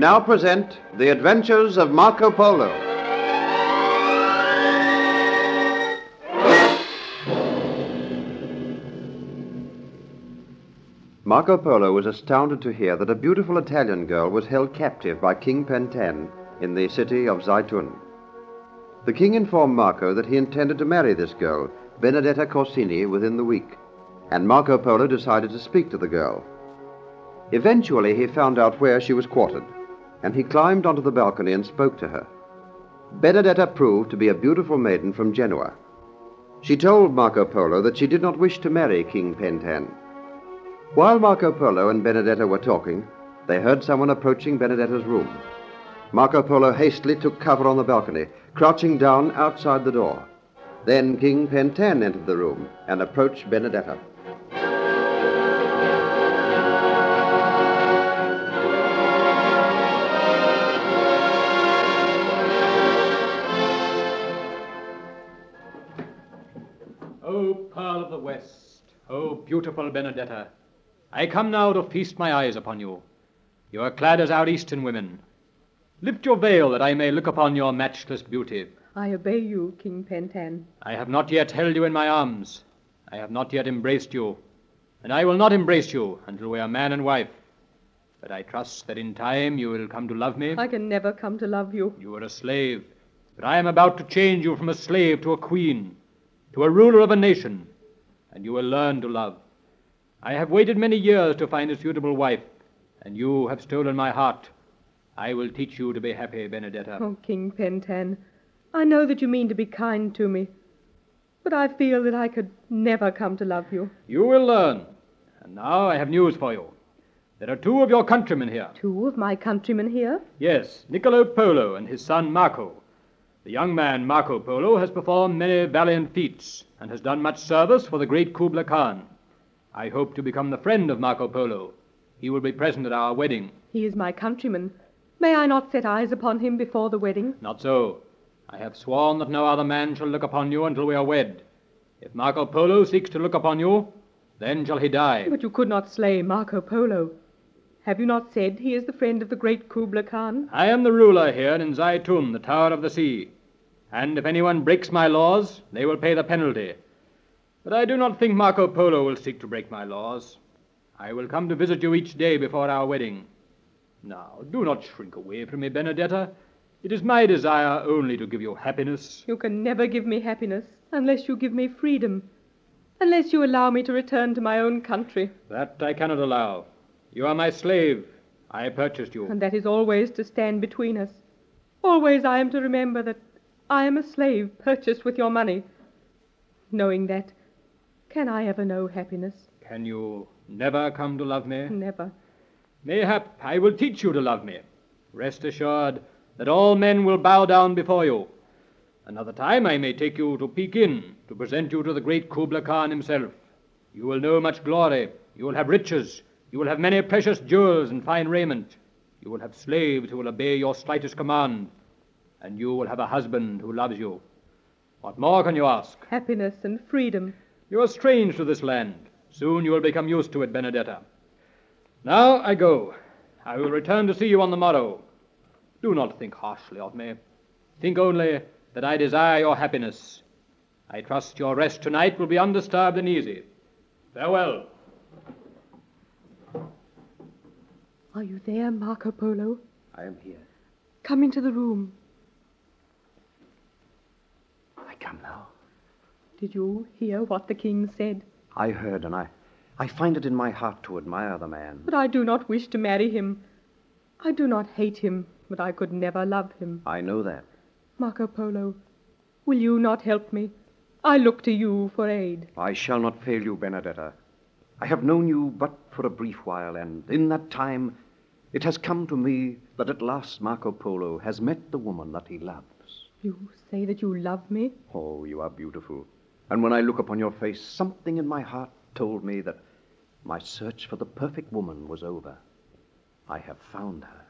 now present The Adventures of Marco Polo. Marco Polo was astounded to hear that a beautiful Italian girl was held captive by King Pentan in the city of Zaitun. The king informed Marco that he intended to marry this girl, Benedetta Corsini, within the week, and Marco Polo decided to speak to the girl. Eventually, he found out where she was quartered, and he climbed onto the balcony and spoke to her. Benedetta proved to be a beautiful maiden from Genoa. She told Marco Polo that she did not wish to marry King Pentan. While Marco Polo and Benedetta were talking, they heard someone approaching Benedetta's room. Marco Polo hastily took cover on the balcony, crouching down outside the door. Then King Pentan entered the room and approached Benedetta. Beautiful Benedetta, I come now to feast my eyes upon you. You are clad as our Eastern women. Lift your veil that I may look upon your matchless beauty. I obey you, King Pentan. I have not yet held you in my arms. I have not yet embraced you. And I will not embrace you until we are man and wife. But I trust that in time you will come to love me. I can never come to love you. You are a slave, but I am about to change you from a slave to a queen, to a ruler of a nation, and you will learn to love. I have waited many years to find a suitable wife, and you have stolen my heart. I will teach you to be happy, Benedetta. Oh, King Pentan, I know that you mean to be kind to me, but I feel that I could never come to love you. You will learn. And now I have news for you. There are two of your countrymen here. Two of my countrymen here? Yes, Niccolo Polo and his son Marco. The young man, Marco Polo, has performed many valiant feats and has done much service for the great Kubla Khan. I hope to become the friend of Marco Polo. He will be present at our wedding. He is my countryman. May I not set eyes upon him before the wedding? Not so. I have sworn that no other man shall look upon you until we are wed. If Marco Polo seeks to look upon you, then shall he die. But you could not slay Marco Polo. Have you not said he is the friend of the great Kubla Khan? I am the ruler here in Zaitun, the Tower of the Sea. And if anyone breaks my laws, they will pay the penalty. But I do not think Marco Polo will seek to break my laws. I will come to visit you each day before our wedding. Now, do not shrink away from me, Benedetta. It is my desire only to give you happiness. You can never give me happiness unless you give me freedom, unless you allow me to return to my own country. That I cannot allow. You are my slave. I purchased you. And that is always to stand between us. Always I am to remember that I am a slave purchased with your money. Knowing that, can I ever know happiness? Can you never come to love me? Never. Mayhap I will teach you to love me. Rest assured that all men will bow down before you. Another time I may take you to Pekin to present you to the great Kubla Khan himself. You will know much glory. You will have riches. You will have many precious jewels and fine raiment. You will have slaves who will obey your slightest command. And you will have a husband who loves you. What more can you ask? Happiness and freedom. You are strange to this land. Soon you will become used to it, Benedetta. Now I go. I will return to see you on the morrow. Do not think harshly of me. Think only that I desire your happiness. I trust your rest tonight will be undisturbed and easy. Farewell. Are you there, Marco Polo? I am here. Come into the room. I come now. Did you hear what the king said? I heard, and I, I find it in my heart to admire the man. But I do not wish to marry him. I do not hate him, but I could never love him. I know that. Marco Polo, will you not help me? I look to you for aid. I shall not fail you, Benedetta. I have known you but for a brief while, and in that time it has come to me that at last Marco Polo has met the woman that he loves. You say that you love me? Oh, you are beautiful. And when I look upon your face, something in my heart told me that my search for the perfect woman was over. I have found her.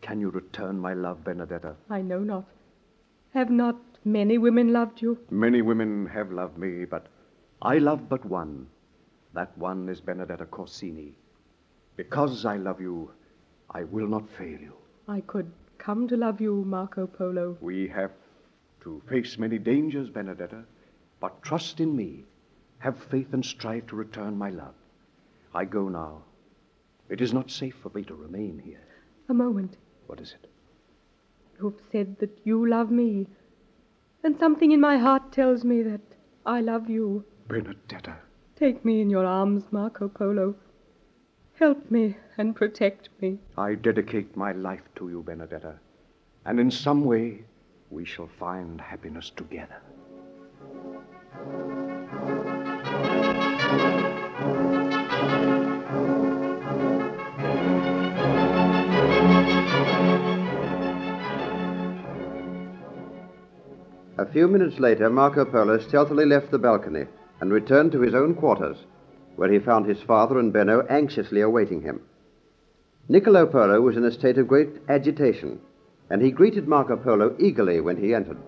Can you return my love, Benedetta? I know not. Have not many women loved you? Many women have loved me, but I love but one. That one is Benedetta Corsini. Because I love you, I will not fail you. I could come to love you, Marco Polo. We have to face many dangers, Benedetta, but trust in me. Have faith and strive to return my love. I go now. It is not safe for me to remain here. A moment. What is it? You've said that you love me, and something in my heart tells me that I love you. Benedetta. Take me in your arms, Marco Polo. Help me and protect me. I dedicate my life to you, Benedetta, and in some way we shall find happiness together. A few minutes later, Marco Polo stealthily left the balcony and returned to his own quarters, where he found his father and Benno anxiously awaiting him. Niccolo Polo was in a state of great agitation, and he greeted Marco Polo eagerly when he entered.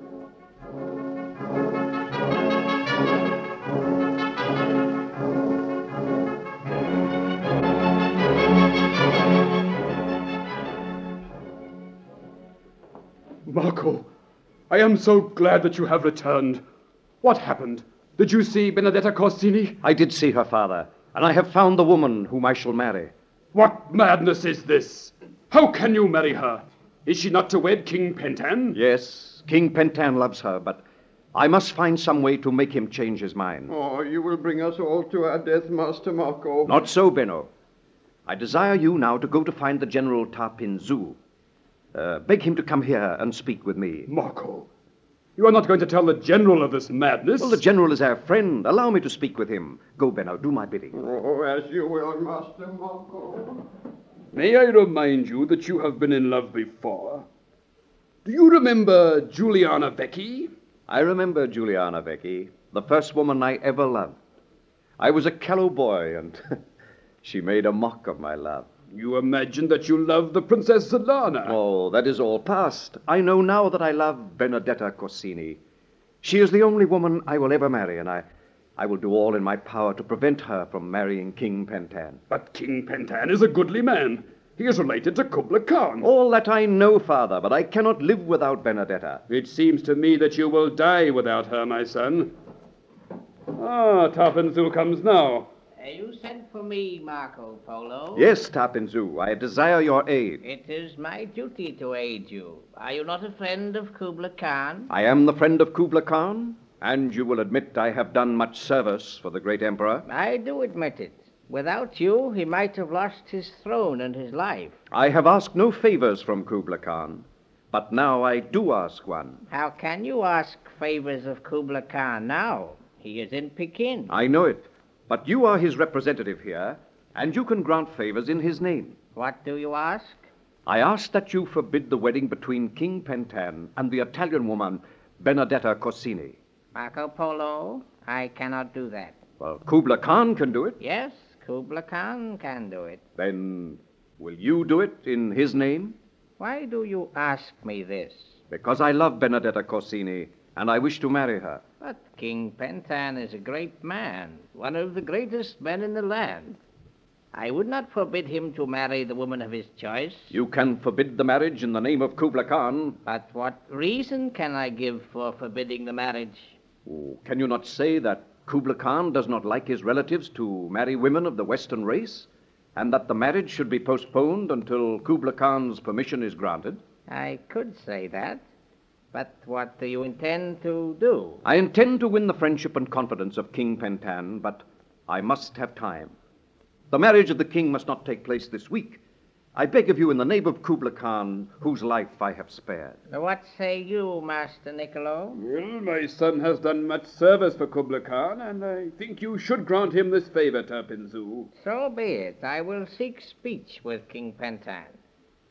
Marco, I am so glad that you have returned. What happened? Did you see Benedetta Corsini? I did see her, father, and I have found the woman whom I shall marry. What madness is this? How can you marry her? Is she not to wed King Pentan? Yes, King Pentan loves her, but I must find some way to make him change his mind. Oh, you will bring us all to our death, Master Marco. Not so, Benno. I desire you now to go to find the General Tarpinzu. Uh, beg him to come here and speak with me. Marco, you are not going to tell the General of this madness? Well, the General is our friend. Allow me to speak with him. Go, Benno, do my bidding. Oh, as you will, Master Marco. May I remind you that you have been in love before? Do you remember Juliana Vecchi? I remember Juliana Vecchi, the first woman I ever loved. I was a callow boy, and she made a mock of my love. You imagined that you loved the Princess Zelana. Oh, that is all past. I know now that I love Benedetta Corsini. She is the only woman I will ever marry, and I, I will do all in my power to prevent her from marrying King Pentan. But King Pentan is a goodly man. He is related to Kubla Khan. All that I know, father, but I cannot live without Benedetta. It seems to me that you will die without her, my son. Ah, Tarpinzu comes now. You sent for me, Marco Polo. Yes, Tarpinzu, I desire your aid. It is my duty to aid you. Are you not a friend of Kubla Khan? I am the friend of Kubla Khan, and you will admit I have done much service for the great emperor. I do admit it. Without you, he might have lost his throne and his life. I have asked no favors from Kubla Khan, but now I do ask one. How can you ask favors of Kubla Khan now? He is in Pekin. I know it, but you are his representative here, and you can grant favors in his name. What do you ask? I ask that you forbid the wedding between King Pentan and the Italian woman, Benedetta Corsini. Marco Polo, I cannot do that. Well, Kubla Khan can do it. Yes, Kubla Khan can do it. Then will you do it in his name? Why do you ask me this? Because I love Benedetta Corsini, and I wish to marry her. But King Pentan is a great man, one of the greatest men in the land. I would not forbid him to marry the woman of his choice. You can forbid the marriage in the name of Kubla Khan. But what reason can I give for forbidding the marriage? Oh, can you not say that Kubla Khan does not like his relatives to marry women of the Western race, and that the marriage should be postponed until Kubla Khan's permission is granted? I could say that. But what do you intend to do? I intend to win the friendship and confidence of King Pentan, but I must have time. The marriage of the king must not take place this week. I beg of you, in the name of Kubla Khan, whose life I have spared. What say you, Master Niccolo? Well, my son has done much service for Kubla Khan, and I think you should grant him this favor, Tarpinzu. So be it. I will seek speech with King Pentan.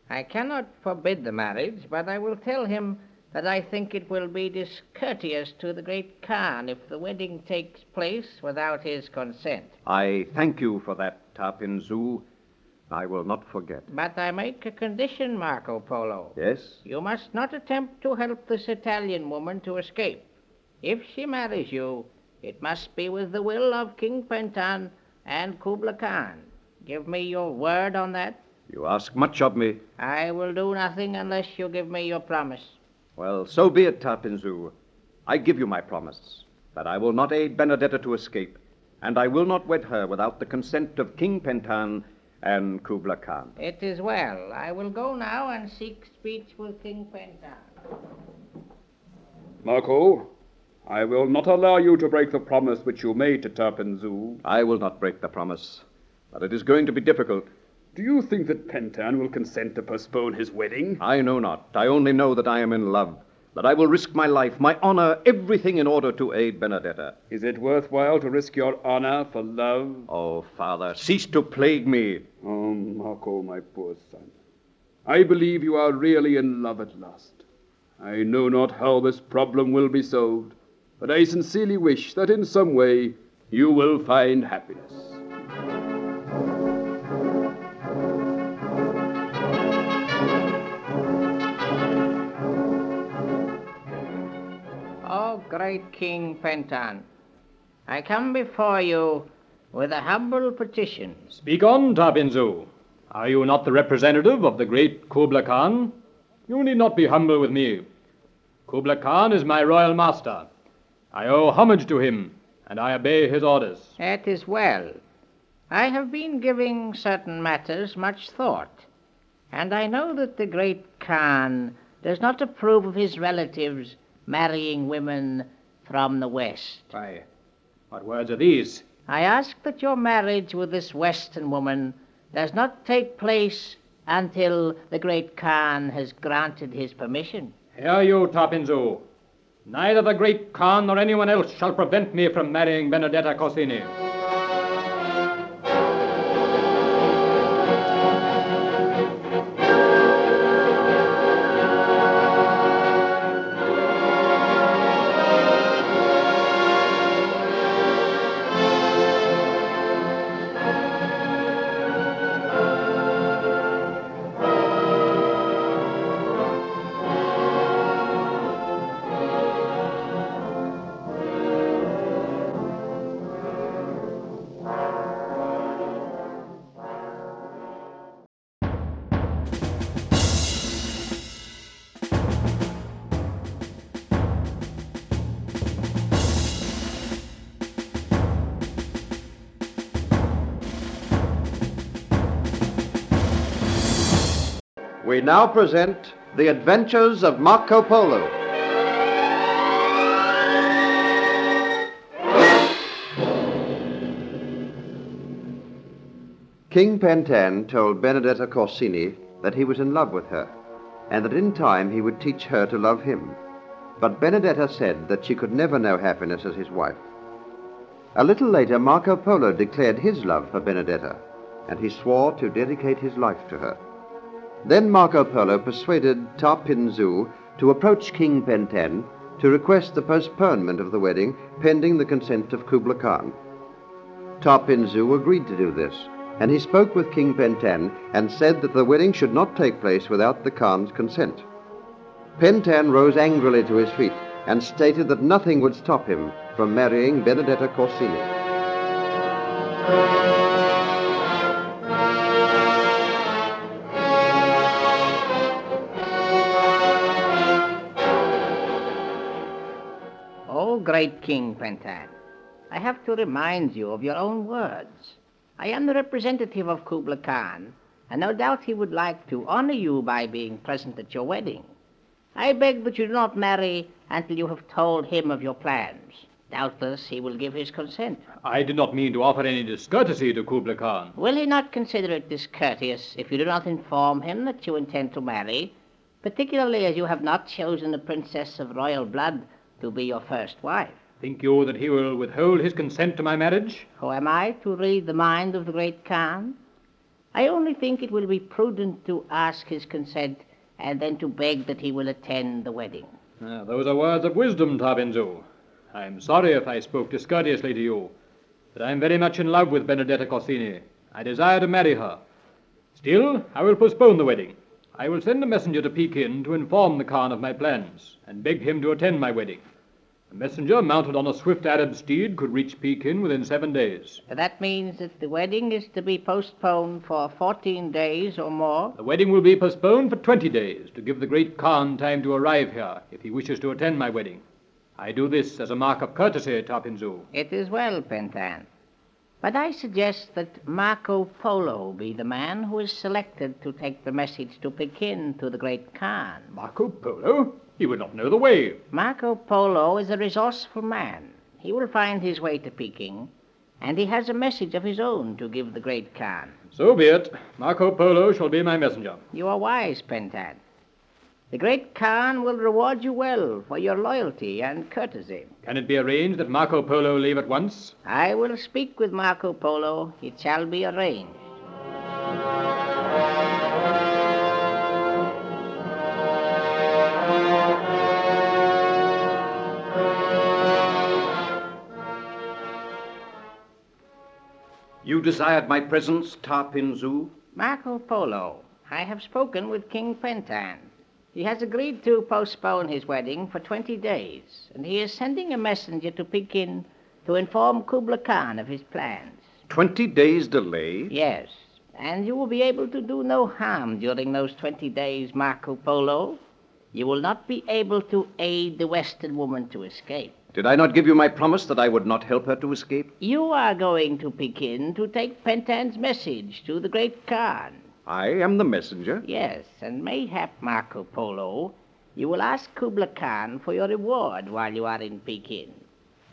I cannot forbid the marriage, but I will tell him that I think it will be discourteous to the great Khan if the wedding takes place without his consent. I thank you for that, Tarpinzu. I will not forget. But I make a condition, Marco Polo. Yes? You must not attempt to help this Italian woman to escape. If she marries you, it must be with the will of King Pentan and Kubla Khan. Give me your word on that. You ask much of me. I will do nothing unless you give me your promise. Well, so be it, Tarpinzu. I give you my promise that I will not aid Benedetta to escape, and I will not wed her without the consent of King Pentan and Kubla Khan. It is well. I will go now and seek speech with King Pentan. Marco, I will not allow you to break the promise which you made to Tarpinzu. I will not break the promise, but it is going to be difficult. Do you think that Pentan will consent to postpone his wedding? I know not. I only know that I am in love, that I will risk my life, my honor, everything in order to aid Benedetta. Is it worthwhile to risk your honor for love? Oh, Father, cease to plague me. Oh, Marco, my poor son. I believe you are really in love at last. I know not how this problem will be solved, but I sincerely wish that in some way you will find happiness. Great King Pentan, I come before you with a humble petition. Speak on, Tarpinzu. Are you not the representative of the great Kubla Khan? You need not be humble with me. Kubla Khan is my royal master. I owe homage to him, and I obey his orders. That is well. I have been giving certain matters much thought, and I know that the great Khan does not approve of his relatives marrying women from the West. Why, what words are these? I ask that your marriage with this Western woman does not take place until the great Khan has granted his permission. Hear you, Tarpinzu. Neither the great Khan nor anyone else shall prevent me from marrying Benedetta Corsini. We now present The Adventures of Marco Polo. King Pentan told Benedetta Corsini that he was in love with her, and that in time he would teach her to love him. But Benedetta said that she could never know happiness as his wife. A little later, Marco Polo declared his love for Benedetta, and he swore to dedicate his life to her. Then Marco Polo persuaded Tarpinzu to approach King Pentan to request the postponement of the wedding pending the consent of Kubla Khan. Tarpinzu agreed to do this, and he spoke with King Pentan and said that the wedding should not take place without the Khan's consent. Pentan rose angrily to his feet and stated that nothing would stop him from marrying Benedetta Corsini. Great King Pentan, I have to remind you of your own words. I am the representative of Kubla Khan, and no doubt he would like to honor you by being present at your wedding. I beg that you do not marry until you have told him of your plans. Doubtless he will give his consent. I did not mean to offer any discourtesy to Kubla Khan. Will he not consider it discourteous if you do not inform him that you intend to marry, particularly as you have not chosen a princess of royal blood to be your first wife? Think you that he will withhold his consent to my marriage? Who am I to read the mind of the great Khan? I only think it will be prudent to ask his consent and then to beg that he will attend the wedding. Ah, those are words of wisdom, Tarpinzu. I am sorry if I spoke discourteously to you, but I am very much in love with Benedetta Corsini. I desire to marry her. Still, I will postpone the wedding. I will send a messenger to Pekin to inform the Khan of my plans and beg him to attend my wedding. A messenger mounted on a swift Arab steed could reach Pekin within seven days. That means that the wedding is to be postponed for 14 days or more. The wedding will be postponed for 20 days to give the great Khan time to arrive here if he wishes to attend my wedding. I do this as a mark of courtesy, Tarpinzu. It is well, Pentan. But I suggest that Marco Polo be the man who is selected to take the message to Pekin to the great Khan. Marco Polo? He would not know the way. Marco Polo is a resourceful man. He will find his way to Peking, and he has a message of his own to give the great Khan. So be it. Marco Polo shall be my messenger. You are wise, Pentan. The great Khan will reward you well for your loyalty and courtesy. Can it be arranged that Marco Polo leave at once? I will speak with Marco Polo. It shall be arranged. You desired my presence, Tarpinzu? Marco Polo, I have spoken with King Pentan. He has agreed to postpone his wedding for 20 days, and he is sending a messenger to Pekin to inform Kubla Khan of his plans. Twenty days delay? Yes, and you will be able to do no harm during those 20 days, Marco Polo. You will not be able to aid the Western woman to escape. Did I not give you my promise that I would not help her to escape? You are going to Pekin to take Pentan's message to the great Khan. I am the messenger. Yes, and mayhap, Marco Polo, you will ask Kubla Khan for your reward while you are in Pekin.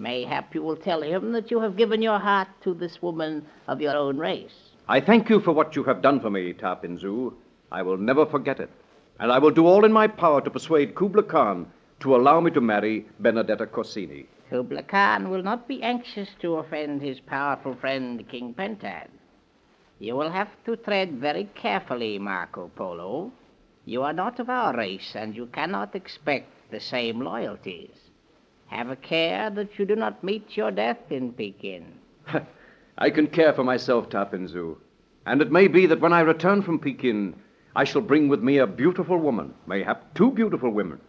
Mayhap you will tell him that you have given your heart to this woman of your own race. I thank you for what you have done for me, Tarpinzu. I will never forget it. And I will do all in my power to persuade Kubla Khan to allow me to marry Benedetta Corsini. Kubla Khan will not be anxious to offend his powerful friend, King Pentan. You will have to tread very carefully, Marco Polo. You are not of our race, and you cannot expect the same loyalties. Have a care that you do not meet your death in Pekin. I can care for myself, Tarpinzu. And it may be that when I return from Pekin, I shall bring with me a beautiful woman, mayhap two beautiful women,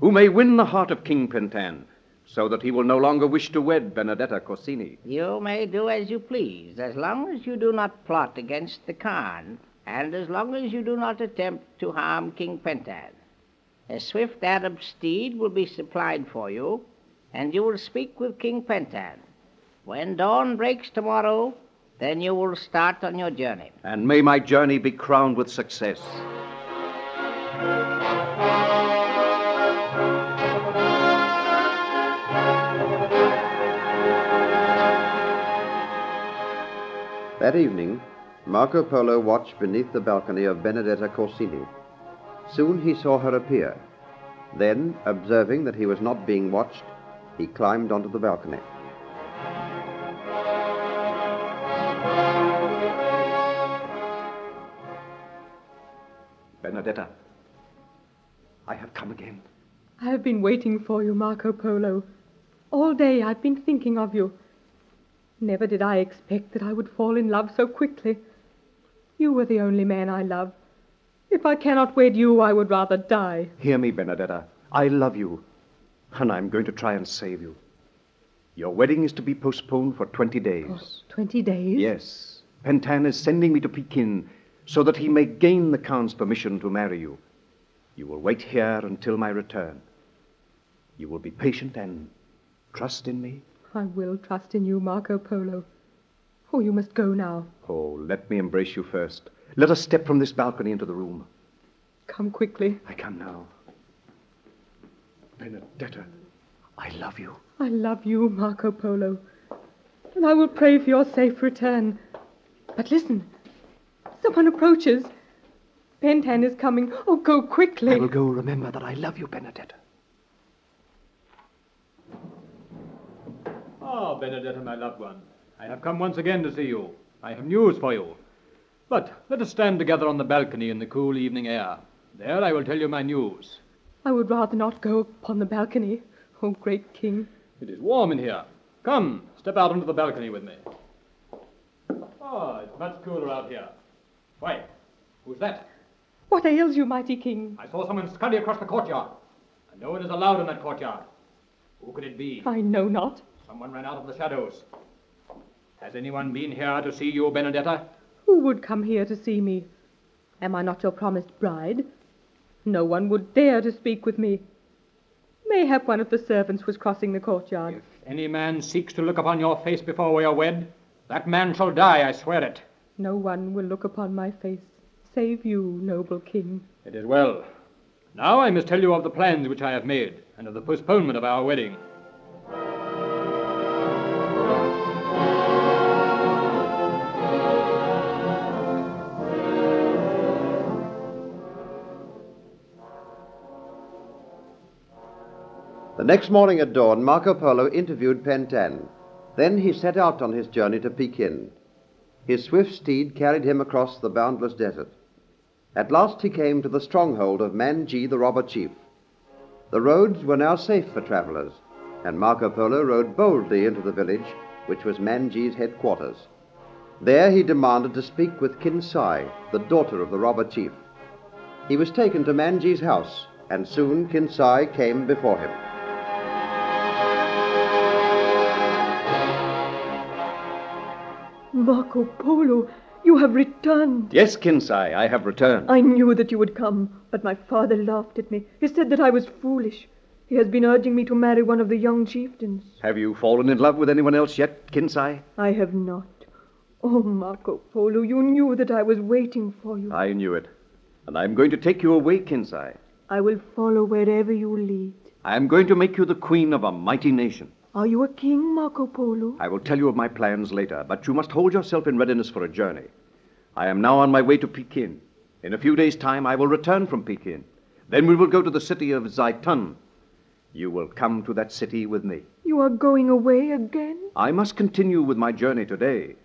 who may win the heart of King Pentan, so that he will no longer wish to wed Benedetta Corsini. You may do as you please, as long as you do not plot against the Khan, and as long as you do not attempt to harm King Pentan. A swift Arab steed will be supplied for you, and you will speak with King Pentan. When dawn breaks tomorrow, then you will start on your journey. And may my journey be crowned with success. That evening, Marco Polo watched beneath the balcony of Benedetta Corsini. Soon he saw her appear. Then, observing that he was not being watched, he climbed onto the balcony. Benedetta, I have come again. I have been waiting for you, Marco Polo. All day I've been thinking of you. Never did I expect that I would fall in love so quickly. You were the only man I love. If I cannot wed you, I would rather die. Hear me, Benedetta. I love you, and I'm going to try and save you. Your wedding is to be postponed for 20 days. Twenty days? Yes. Pentan is sending me to Pekin so that he may gain the Khan's permission to marry you. You will wait here until my return. You will be patient and trust in me. I will trust in you, Marco Polo. Oh, you must go now. Oh, let me embrace you first. Let us step from this balcony into the room. Come quickly. I come now. Benedetta, I love you. I love you, Marco Polo. And I will pray for your safe return. But listen. Someone approaches. Pentan is coming. Oh, go quickly. I will go remember that I love you, Benedetta. Ah, Benedetta, my loved one. I have come once again to see you. I have news for you. But let us stand together on the balcony in the cool evening air. There I will tell you my news. I would rather not go upon the balcony. Oh, great king. It is warm in here. Come, step out onto the balcony with me. Ah, it's much cooler out here. Why, who's that? What ails you, mighty king? I saw someone scurry across the courtyard. And no one is allowed in that courtyard. Who could it be? I know not. Someone ran out of the shadows. Has anyone been here to see you, Benedetta? Who would come here to see me? Am I not your promised bride? No one would dare to speak with me. Mayhap one of the servants was crossing the courtyard. If any man seeks to look upon your face before we are wed, that man shall die, I swear it. No one will look upon my face, save you, noble king. It is well. Now I must tell you of the plans which I have made, and of the postponement of our wedding. The next morning at dawn, Marco Polo interviewed Pentan. Then he set out on his journey to Pekin. His swift steed carried him across the boundless desert. At last he came to the stronghold of Manji the robber chief. The roads were now safe for travelers, and Marco Polo rode boldly into the village, which was Manji's headquarters. There he demanded to speak with Kinsai, the daughter of the robber chief. He was taken to Manji's house, and soon Kinsai came before him. Marco Polo, you have returned. Yes, Kinsai, I have returned. I knew that you would come, but my father laughed at me. He said that I was foolish. He has been urging me to marry one of the young chieftains. Have you fallen in love with anyone else yet, Kinsai? I have not. Oh, Marco Polo, you knew that I was waiting for you. I knew it. And I'm going to take you away, Kinsai. I will follow wherever you lead. I am going to make you the queen of a mighty nation. Are you a king, Marco Polo? I will tell you of my plans later, but you must hold yourself in readiness for a journey. I am now on my way to Pekin. In a few days' time, I will return from Pekin. Then we will go to the city of Zaitun. You will come to that city with me. You are going away again? I must continue with my journey today.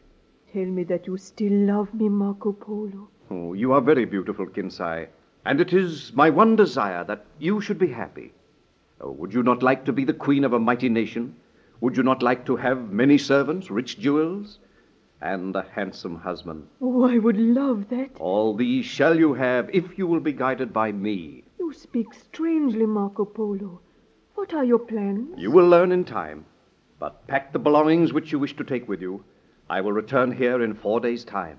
Tell me that you still love me, Marco Polo. Oh, you are very beautiful, Kinsai, and it is my one desire that you should be happy. Oh, would you not like to be the queen of a mighty nation? Would you not like to have many servants, rich jewels, and a handsome husband? Oh, I would love that. All these shall you have if you will be guided by me. You speak strangely, Marco Polo. What are your plans? You will learn in time. But pack the belongings which you wish to take with you. I will return here in four days' time.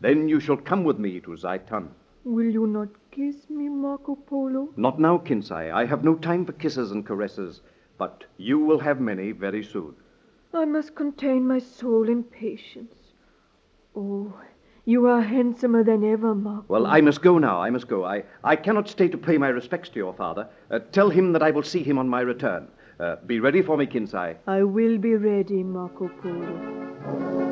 Then you shall come with me to Zaitun. Will you not kiss me, Marco Polo? Not now, Kinsai. I have no time for kisses and caresses, but you will have many very soon. I must contain my soul in patience. Oh, you are handsomer than ever, Marco. Well, I must go now. I must go. I, I cannot stay to pay my respects to your father. Uh, tell him that I will see him on my return. Uh, be ready for me, Kinsai. I will be ready, Marco Polo.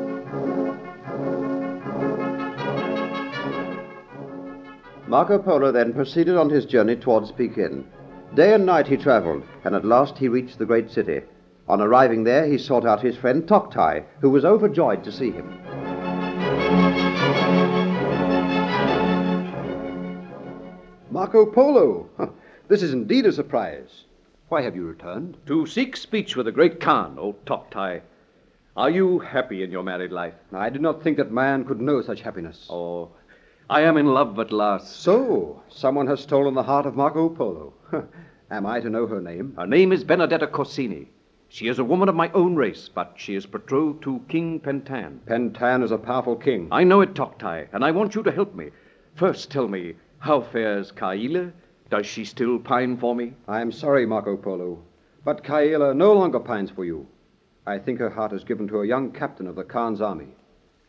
Marco Polo then proceeded on his journey towards Pekin. Day and night he traveled, and at last he reached the great city. On arriving there, he sought out his friend Toktai, who was overjoyed to see him. Marco Polo! This is indeed a surprise. Why have you returned? To seek speech with the great Khan, old Toktai. Are you happy in your married life? I did not think that man could know such happiness. Oh, I am in love at last. So, someone has stolen the heart of Marco Polo. Am I to know her name? Her name is Benedetta Corsini. She is a woman of my own race, but she is betrothed to King Pentan. Pentan is a powerful king. I know it, Toktai, and I want you to help me. First, tell me, how fares Kaila? Does she still pine for me? I am sorry, Marco Polo, but Kaila no longer pines for you. I think her heart is given to a young captain of the Khan's army.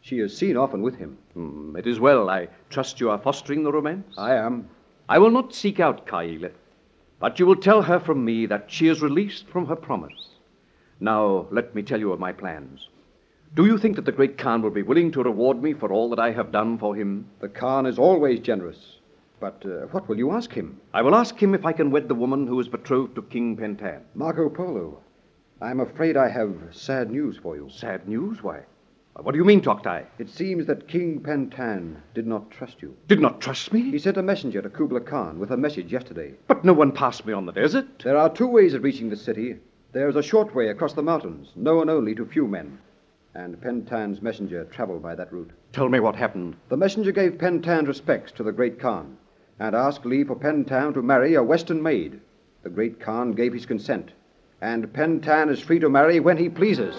She is seen often with him. Hmm, it is well. I trust you are fostering the romance? I am. I will not seek out Kaila, but you will tell her from me that she is released from her promise. Now, let me tell you of my plans. Do you think that the great Khan will be willing to reward me for all that I have done for him? The Khan is always generous. But uh, what will you ask him? I will ask him if I can wed the woman who is betrothed to King Pentan. Marco Polo, I'm afraid I have sad news for you. Sad news? Why? What do you mean, Toktai? It seems that King Pentan did not trust you. Did not trust me? He sent a messenger to Kubla Khan with a message yesterday. But no one passed me on the desert. There are two ways of reaching the city. There's a short way across the mountains, known only to few men. And Pentan's messenger traveled by that route. Tell me what happened. The messenger gave Pentan's respects to the great Khan and asked leave for Pentan to marry a Western maid. The great Khan gave his consent. and Pentan is free to marry when he pleases.